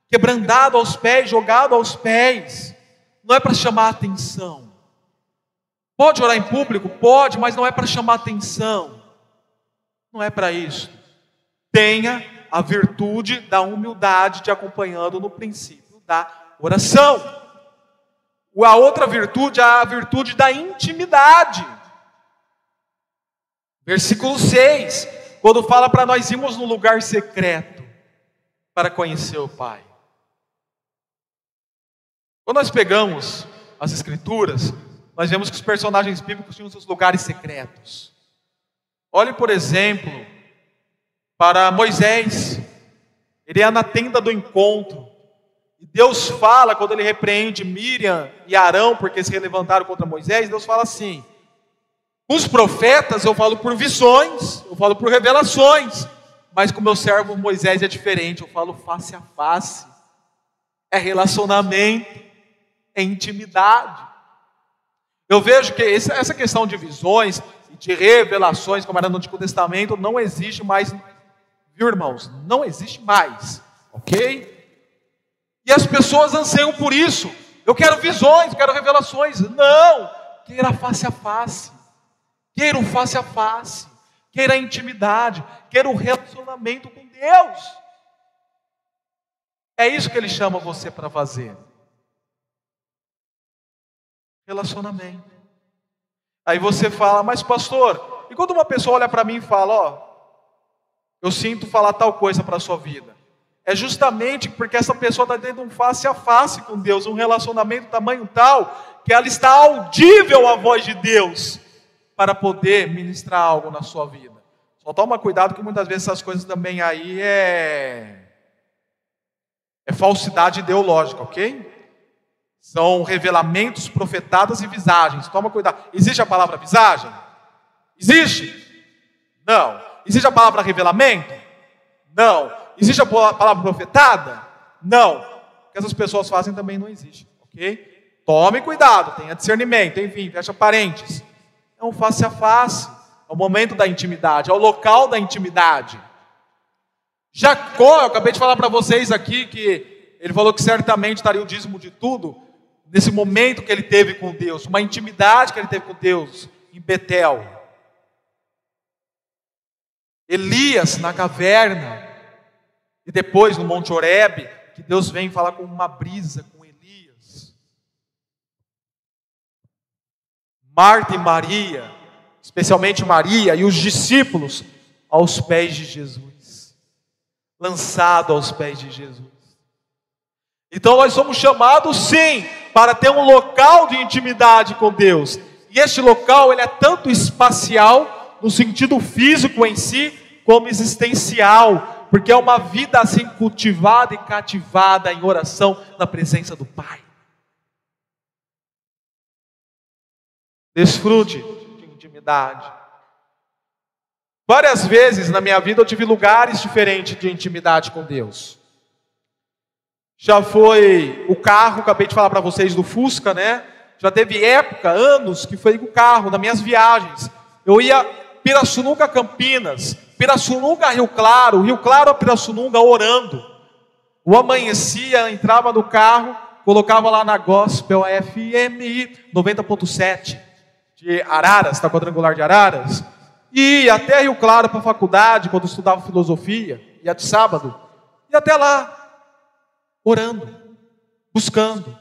quebrantado aos pés, jogado aos pés. Não é para chamar atenção. Pode orar em público? Pode, mas não é para chamar atenção. Não é para isso. Tenha a virtude da humildade te acompanhando no princípio da oração. A outra virtude é a virtude da intimidade. Versículo 6, quando fala para nós irmos no lugar secreto para conhecer o Pai. Quando nós pegamos as Escrituras, nós vemos que os personagens bíblicos tinham seus lugares secretos. Olhe, por exemplo, para Moisés, ele é na tenda do encontro, e Deus fala, quando ele repreende Miriam e Arão, porque se levantaram contra Moisés, Deus fala assim: os profetas eu falo por visões, eu falo por revelações, mas com meu servo Moisés é diferente, eu falo face a face, é relacionamento, é intimidade. Eu vejo que essa questão de visões e de revelações, como era no Antigo Testamento, não existe mais, viu irmãos? Não existe mais, ok? E as pessoas anseiam por isso. Eu quero visões, quero revelações. Não! Queira face a face. Queira o face a face. Queira a intimidade. Queira o relacionamento com Deus. É isso que ele chama você para fazer. Relacionamento. Aí você fala, mas pastor, e quando uma pessoa olha para mim e fala, ó, eu sinto falar tal coisa para a sua vida. É justamente porque essa pessoa está tendo um face a face com Deus, um relacionamento tamanho tal, que ela está audível à voz de Deus, para poder ministrar algo na sua vida. Só toma cuidado que muitas vezes essas coisas também aí é, é falsidade ideológica, ok? São revelamentos, profetadas e visagens. Toma cuidado. Existe a palavra visagem? Existe? Não. Existe a palavra revelamento? Não. Existe a palavra profetada? Não. O que essas pessoas fazem também não existe, ok? Tome cuidado, tenha discernimento, enfim, fecha parentes. É um face a face, é o momento da intimidade, é o local da intimidade. Jacó, eu acabei de falar para vocês aqui que ele falou que certamente estaria o dízimo de tudo, nesse momento que ele teve com Deus, uma intimidade que ele teve com Deus em Betel. Elias na caverna, e depois no Monte Oreb, que Deus vem falar com uma brisa com Elias. Marta e Maria, especialmente Maria e os discípulos aos pés de Jesus, lançado aos pés de Jesus. Então nós somos chamados sim para ter um local de intimidade com Deus. E este local ele é tanto espacial no sentido físico em si, como existencial, porque é uma vida assim cultivada e cativada em oração na presença do Pai. Desfrute de intimidade. Várias vezes na minha vida eu tive lugares diferentes de intimidade com Deus. Já foi o carro, acabei de falar para vocês do Fusca, né? Já teve época, anos, que foi o carro, nas minhas viagens. Eu ia Pirassununga, Campinas, Pirassununga, Rio Claro, Rio Claro a Pirassununga, orando. O amanhecia, entrava no carro, colocava lá na Gospel FM 90.7 de Araras, da quadrangular de Araras, e ia até Rio Claro para a faculdade, quando estudava filosofia, ia de sábado, e até lá, orando, buscando,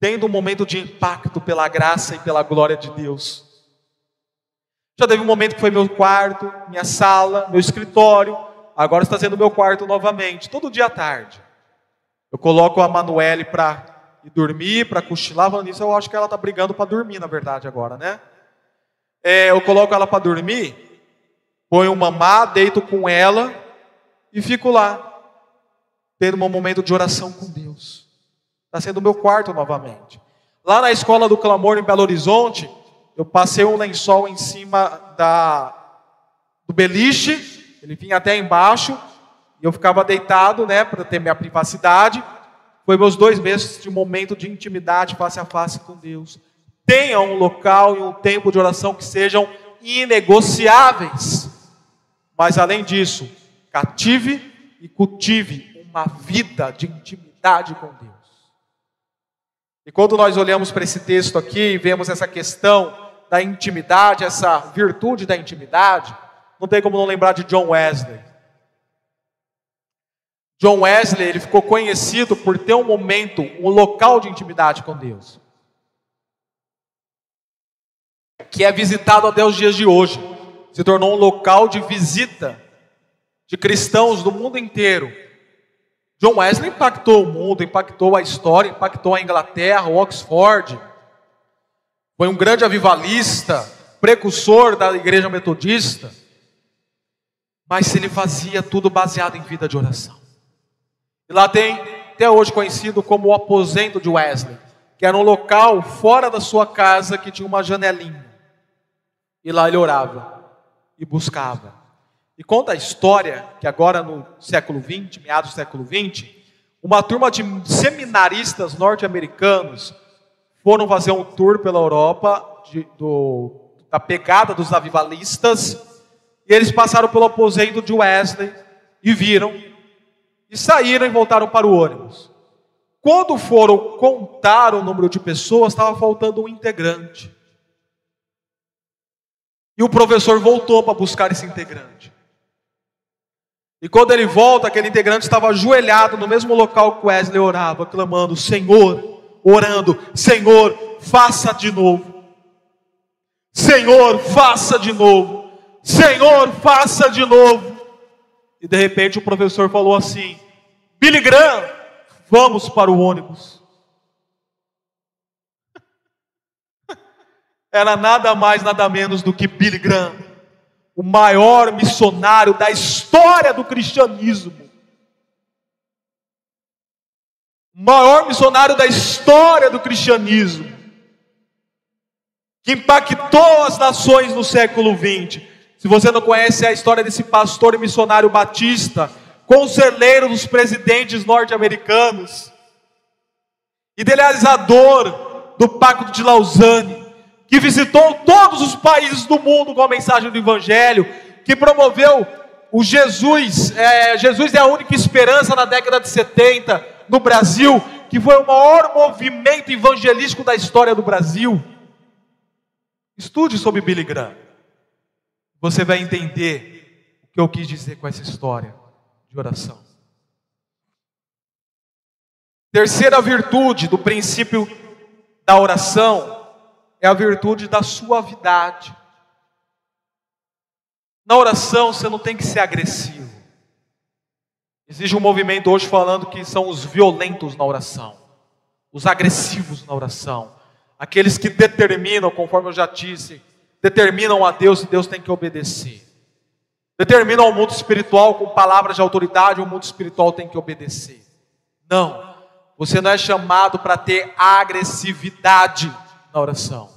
tendo um momento de impacto pela graça e pela glória de Deus. Já teve um momento que foi meu quarto, minha sala, meu escritório. Agora está sendo meu quarto novamente, todo dia à tarde. Eu coloco a Manuele para ir dormir, para cochilar. Falando nisso, eu acho que ela está brigando para dormir, na verdade, agora, né? É, eu coloco ela para dormir, ponho uma mamá, deito com ela e fico lá, tendo um momento de oração com Deus. Está sendo meu quarto novamente. Lá na escola do clamor em Belo Horizonte, eu passei um lençol em cima da, do beliche, ele vinha até embaixo, e eu ficava deitado, né, para ter minha privacidade. Foi meus dois meses de momento de intimidade face a face com Deus. Tenha um local e um tempo de oração que sejam inegociáveis. Mas além disso, cative e cultive uma vida de intimidade com Deus. E quando nós olhamos para esse texto aqui e vemos essa questão da intimidade, essa virtude da intimidade, não tem como não lembrar de John Wesley. John Wesley, ele ficou conhecido por ter um momento, um local de intimidade com Deus. Que é visitado até os dias de hoje. Se tornou um local de visita de cristãos do mundo inteiro. John Wesley impactou o mundo, impactou a história, impactou a Inglaterra, Oxford, foi um grande avivalista, precursor da igreja metodista, mas ele fazia tudo baseado em vida de oração. E lá tem, até hoje conhecido como o aposento de Wesley, que era um local fora da sua casa que tinha uma janelinha. E lá ele orava e buscava. E conta a história que agora no século 20, meados do século 20, uma turma de seminaristas norte-americanos foram fazer um tour pela Europa de, do, da pegada dos avivalistas e eles passaram pelo aposento de Wesley e viram e saíram e voltaram para o ônibus. Quando foram contar o número de pessoas, estava faltando um integrante. E o professor voltou para buscar esse integrante. E quando ele volta, aquele integrante estava ajoelhado no mesmo local que Wesley orava, clamando: Senhor, orando: Senhor, faça de novo. Senhor, faça de novo. Senhor, faça de novo. E de repente o professor falou assim: Billy Graham, vamos para o ônibus. Era nada mais, nada menos do que Billy Graham, o maior missionário da história do cristianismo. O maior missionário da história do cristianismo. Que impactou as nações no século XX. Se você não conhece a história desse pastor e missionário batista, conselheiro dos presidentes norte-americanos, idealizador do Pacto de Lausanne, que visitou todos os países do mundo com a mensagem do Evangelho, que promoveu o Jesus, é, Jesus é a única esperança na década de 70 no Brasil, que foi o maior movimento evangelístico da história do Brasil. Estude sobre Billy Graham. Você vai entender o que eu quis dizer com essa história de oração. Terceira virtude do princípio da oração é a virtude da suavidade. Na oração você não tem que ser agressivo. Existe um movimento hoje falando que são os violentos na oração, os agressivos na oração, aqueles que determinam, conforme eu já disse, determinam a Deus e Deus tem que obedecer. Determinam ao mundo espiritual com palavras de autoridade, o mundo espiritual tem que obedecer. Não, você não é chamado para ter agressividade na oração.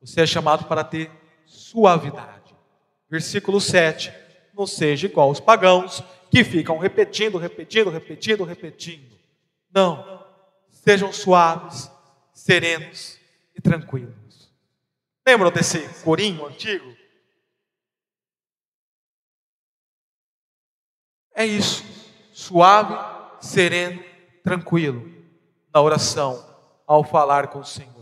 Você é chamado para ter suavidade. Versículo 7. Não seja igual aos pagãos que ficam repetindo, repetindo, repetindo, repetindo. Não. Sejam suaves, serenos e tranquilos. Lembram desse corinho antigo? É isso, suave, sereno, tranquilo, na oração, ao falar com o Senhor.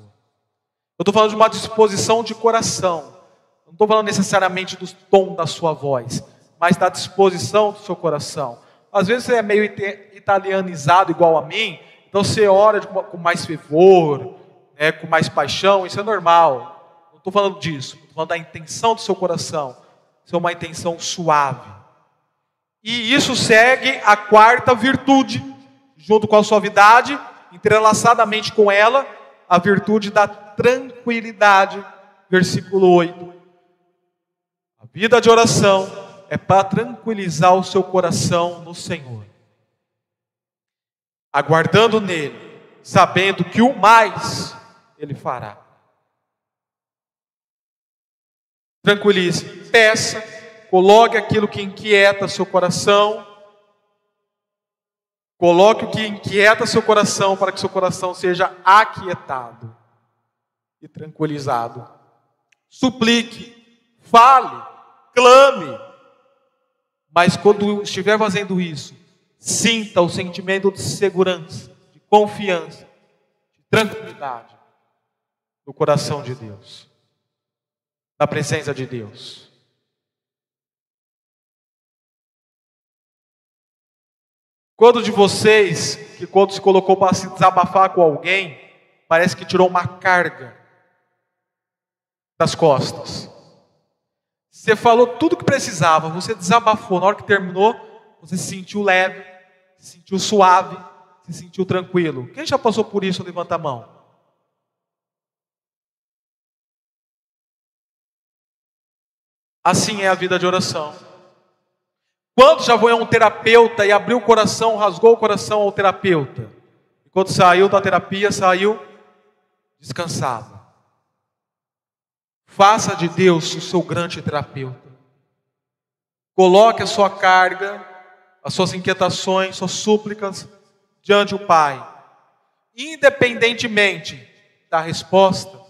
Eu estou falando de uma disposição de coração, não estou falando necessariamente do tom da sua voz, mas da disposição do seu coração. Às vezes você é meio italianizado igual a mim, então você ora com mais fervor, né, com mais paixão, isso é normal. Não estou falando disso, estou falando da intenção do seu coração, ser uma intenção suave. E isso segue a quarta virtude, junto com a suavidade, entrelaçadamente com ela, a virtude da tranquilidade. Versículo 8. A vida de oração é para tranquilizar o seu coração no Senhor, aguardando nele, sabendo que o mais ele fará. Tranquilize, peça, Coloque aquilo que inquieta seu coração. Coloque o que inquieta seu coração para que seu coração seja aquietado e tranquilizado. Suplique, fale, clame. Mas quando estiver fazendo isso, sinta o sentimento de segurança, de confiança, de tranquilidade no coração de Deus, na presença de Deus. Quando de vocês, que quando se colocou para se desabafar com alguém, parece que tirou uma carga das costas. Você falou tudo que precisava, você desabafou, na hora que terminou, você se sentiu leve, se sentiu suave, se sentiu tranquilo. Quem já passou por isso, levanta a mão. Assim é a vida de oração. Quantos já foi a um terapeuta e abriu o coração, rasgou o coração ao terapeuta? E quando saiu da terapia, saiu descansado. Faça de Deus o seu grande terapeuta. Coloque a sua carga, as suas inquietações, suas súplicas diante do Pai. Independentemente da resposta,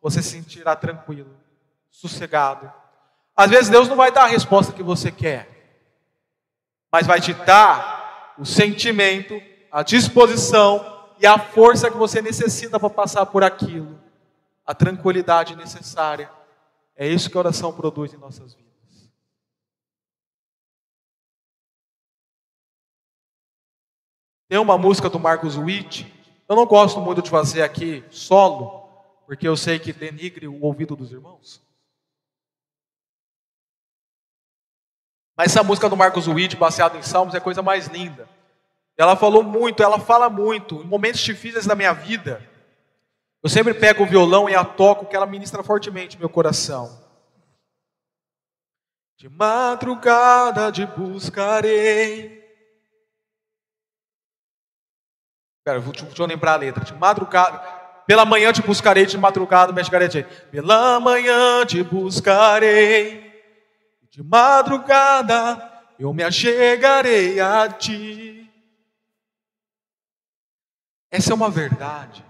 você se sentirá tranquilo, sossegado. Às vezes Deus não vai dar a resposta que você quer mas vai te dar o sentimento, a disposição e a força que você necessita para passar por aquilo, a tranquilidade necessária. É isso que a oração produz em nossas vidas. Tem uma música do Marcos Witt, eu não gosto muito de fazer aqui solo, porque eu sei que denigre o ouvido dos irmãos. Mas essa música do Marcos Witt, baseada em Salmos, é a coisa mais linda. Ela falou muito, ela fala muito. Em momentos difíceis da minha vida, eu sempre pego o violão e a toco, que ela ministra fortemente meu coração. De madrugada te buscarei. Pera, deixa, deixa eu lembrar a letra. De madrugada. Pela manhã te buscarei, de madrugada me chegarei. Pela manhã te buscarei, de madrugada eu me achegarei a ti. Essa é uma verdade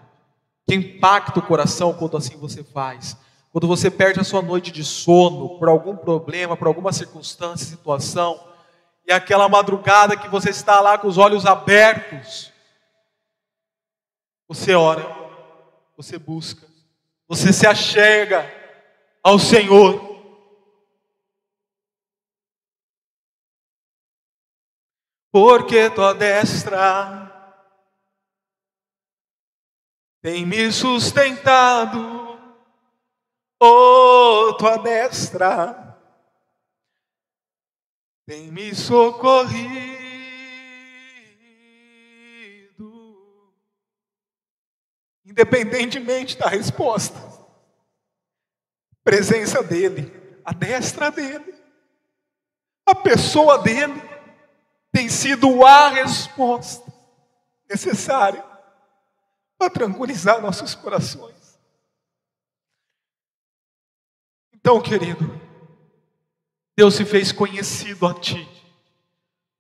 que impacta o coração quando assim você faz. Quando você perde a sua noite de sono por algum problema, por alguma circunstância, situação, e aquela madrugada que você está lá com os olhos abertos, você ora você busca, você se achega ao Senhor. Porque tua destra tem me sustentado, oh, tua destra tem me socorrido. independentemente da resposta. Presença dele, a destra dele, a pessoa dele tem sido a resposta necessária para tranquilizar nossos corações. Então, querido, Deus se fez conhecido a ti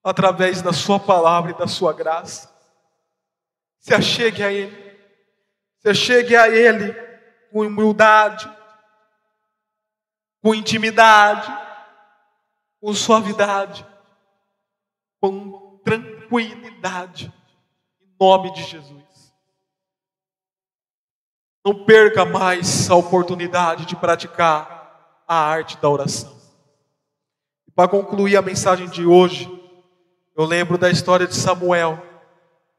através da sua palavra e da sua graça. Se achegue a ele. Você chegue a Ele com humildade, com intimidade, com suavidade, com tranquilidade, em nome de Jesus. Não perca mais a oportunidade de praticar a arte da oração. E para concluir a mensagem de hoje, eu lembro da história de Samuel,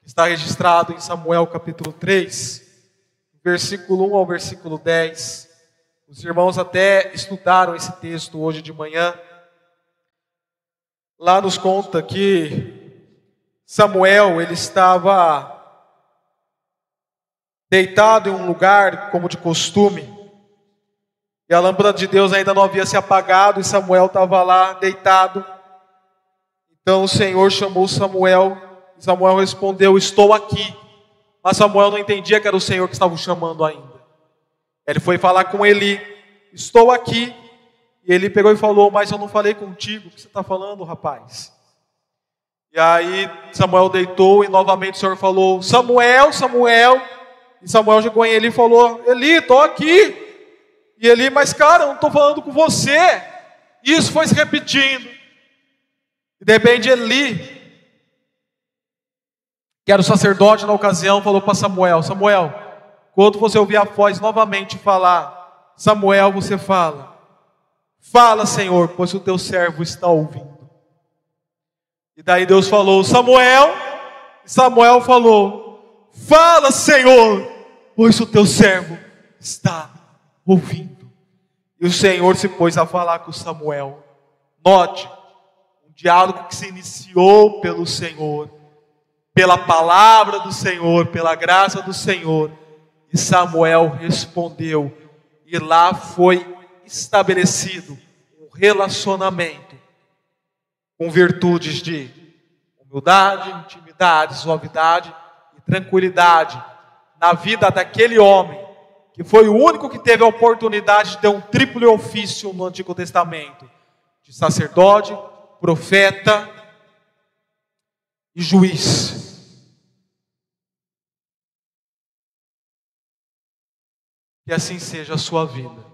que está registrado em Samuel capítulo 3 versículo 1 ao versículo 10. Os irmãos até estudaram esse texto hoje de manhã. Lá nos conta que Samuel, ele estava deitado em um lugar como de costume. E a lâmpada de Deus ainda não havia se apagado e Samuel estava lá deitado. Então o Senhor chamou Samuel e Samuel respondeu: Estou aqui. Mas Samuel não entendia que era o Senhor que estava o chamando ainda. Ele foi falar com Eli: Estou aqui. E ele pegou e falou: Mas eu não falei contigo. O que você está falando, rapaz? E aí Samuel deitou e novamente o Senhor falou: Samuel, Samuel. E Samuel chegou em Eli e falou: Eli, estou aqui. E Eli, mas cara, eu não estou falando com você. E isso foi se repetindo. E de repente Eli que era o sacerdote na ocasião, falou para Samuel: Samuel, quando você ouvir a voz novamente falar, Samuel, você fala: Fala, Senhor, pois o teu servo está ouvindo. E daí Deus falou: Samuel, Samuel falou: Fala, Senhor, pois o teu servo está ouvindo. E o Senhor se pôs a falar com Samuel. Note, um diálogo que se iniciou pelo Senhor pela palavra do Senhor, pela graça do Senhor. E Samuel respondeu, e lá foi estabelecido um relacionamento com virtudes de humildade, intimidade, suavidade e tranquilidade na vida daquele homem, que foi o único que teve a oportunidade de ter um triplo ofício no Antigo Testamento: de sacerdote, profeta e juiz. Que assim seja a sua vida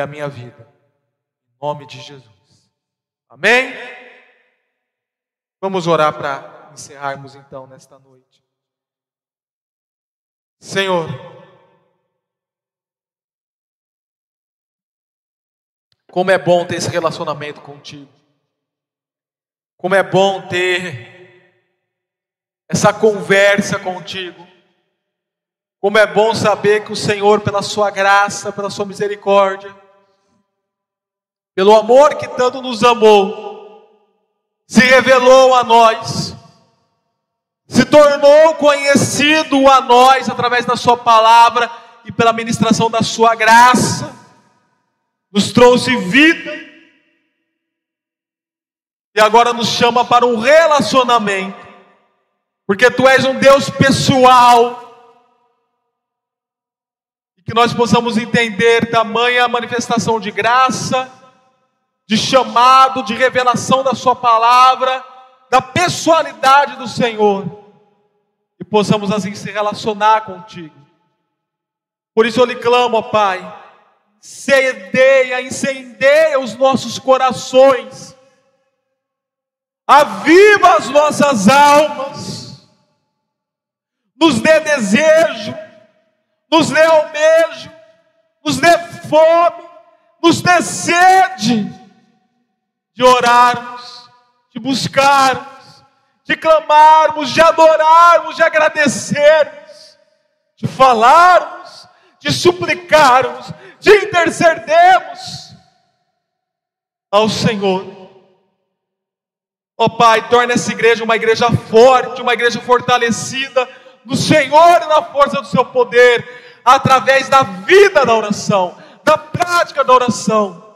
a minha vida. Em nome de Jesus. Amém? Vamos orar para encerrarmos então nesta noite. Senhor, como é bom ter esse relacionamento contigo. Como é bom ter essa conversa contigo Como é bom saber que o Senhor, pela Sua graça, pela Sua misericórdia, pelo amor que tanto nos amou, se revelou a nós, se tornou conhecido a nós através da Sua palavra e pela ministração da Sua graça, nos trouxe vida e agora nos chama para um relacionamento, porque Tu és um Deus pessoal, que nós possamos entender tamanha manifestação de graça, de chamado, de revelação da Sua palavra, da pessoalidade do Senhor, e possamos assim se relacionar contigo. Por isso eu lhe clamo, ó Pai, cedeia, incendeia os nossos corações, aviva as nossas almas, nos dê desejo, nos dê almejo, nos dê fome, nos dê sede de orarmos, de buscarmos, de clamarmos, de adorarmos, de agradecermos, de falarmos, de suplicarmos, de intercedermos ao Senhor. Ó oh, Pai, torna essa igreja uma igreja forte, uma igreja fortalecida no Senhor e na força do seu poder, através da vida da oração, da prática da oração.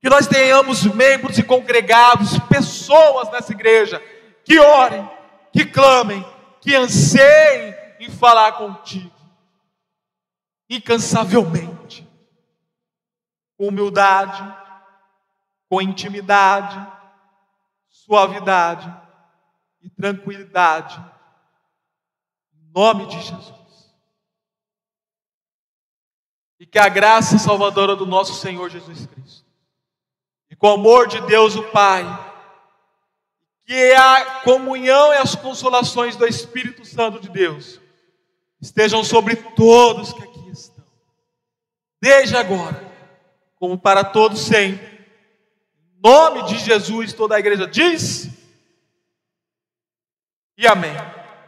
Que nós tenhamos membros e congregados, pessoas nessa igreja, que orem, que clamem, que anseiem em falar contigo, incansavelmente, com humildade, com intimidade, suavidade e tranquilidade. Em nome de Jesus. E que a graça salvadora do nosso Senhor Jesus Cristo, com o amor de Deus o Pai, que a comunhão e as consolações do Espírito Santo de Deus estejam sobre todos que aqui estão, desde agora, como para todos sempre nome de Jesus, toda a igreja diz. E amém.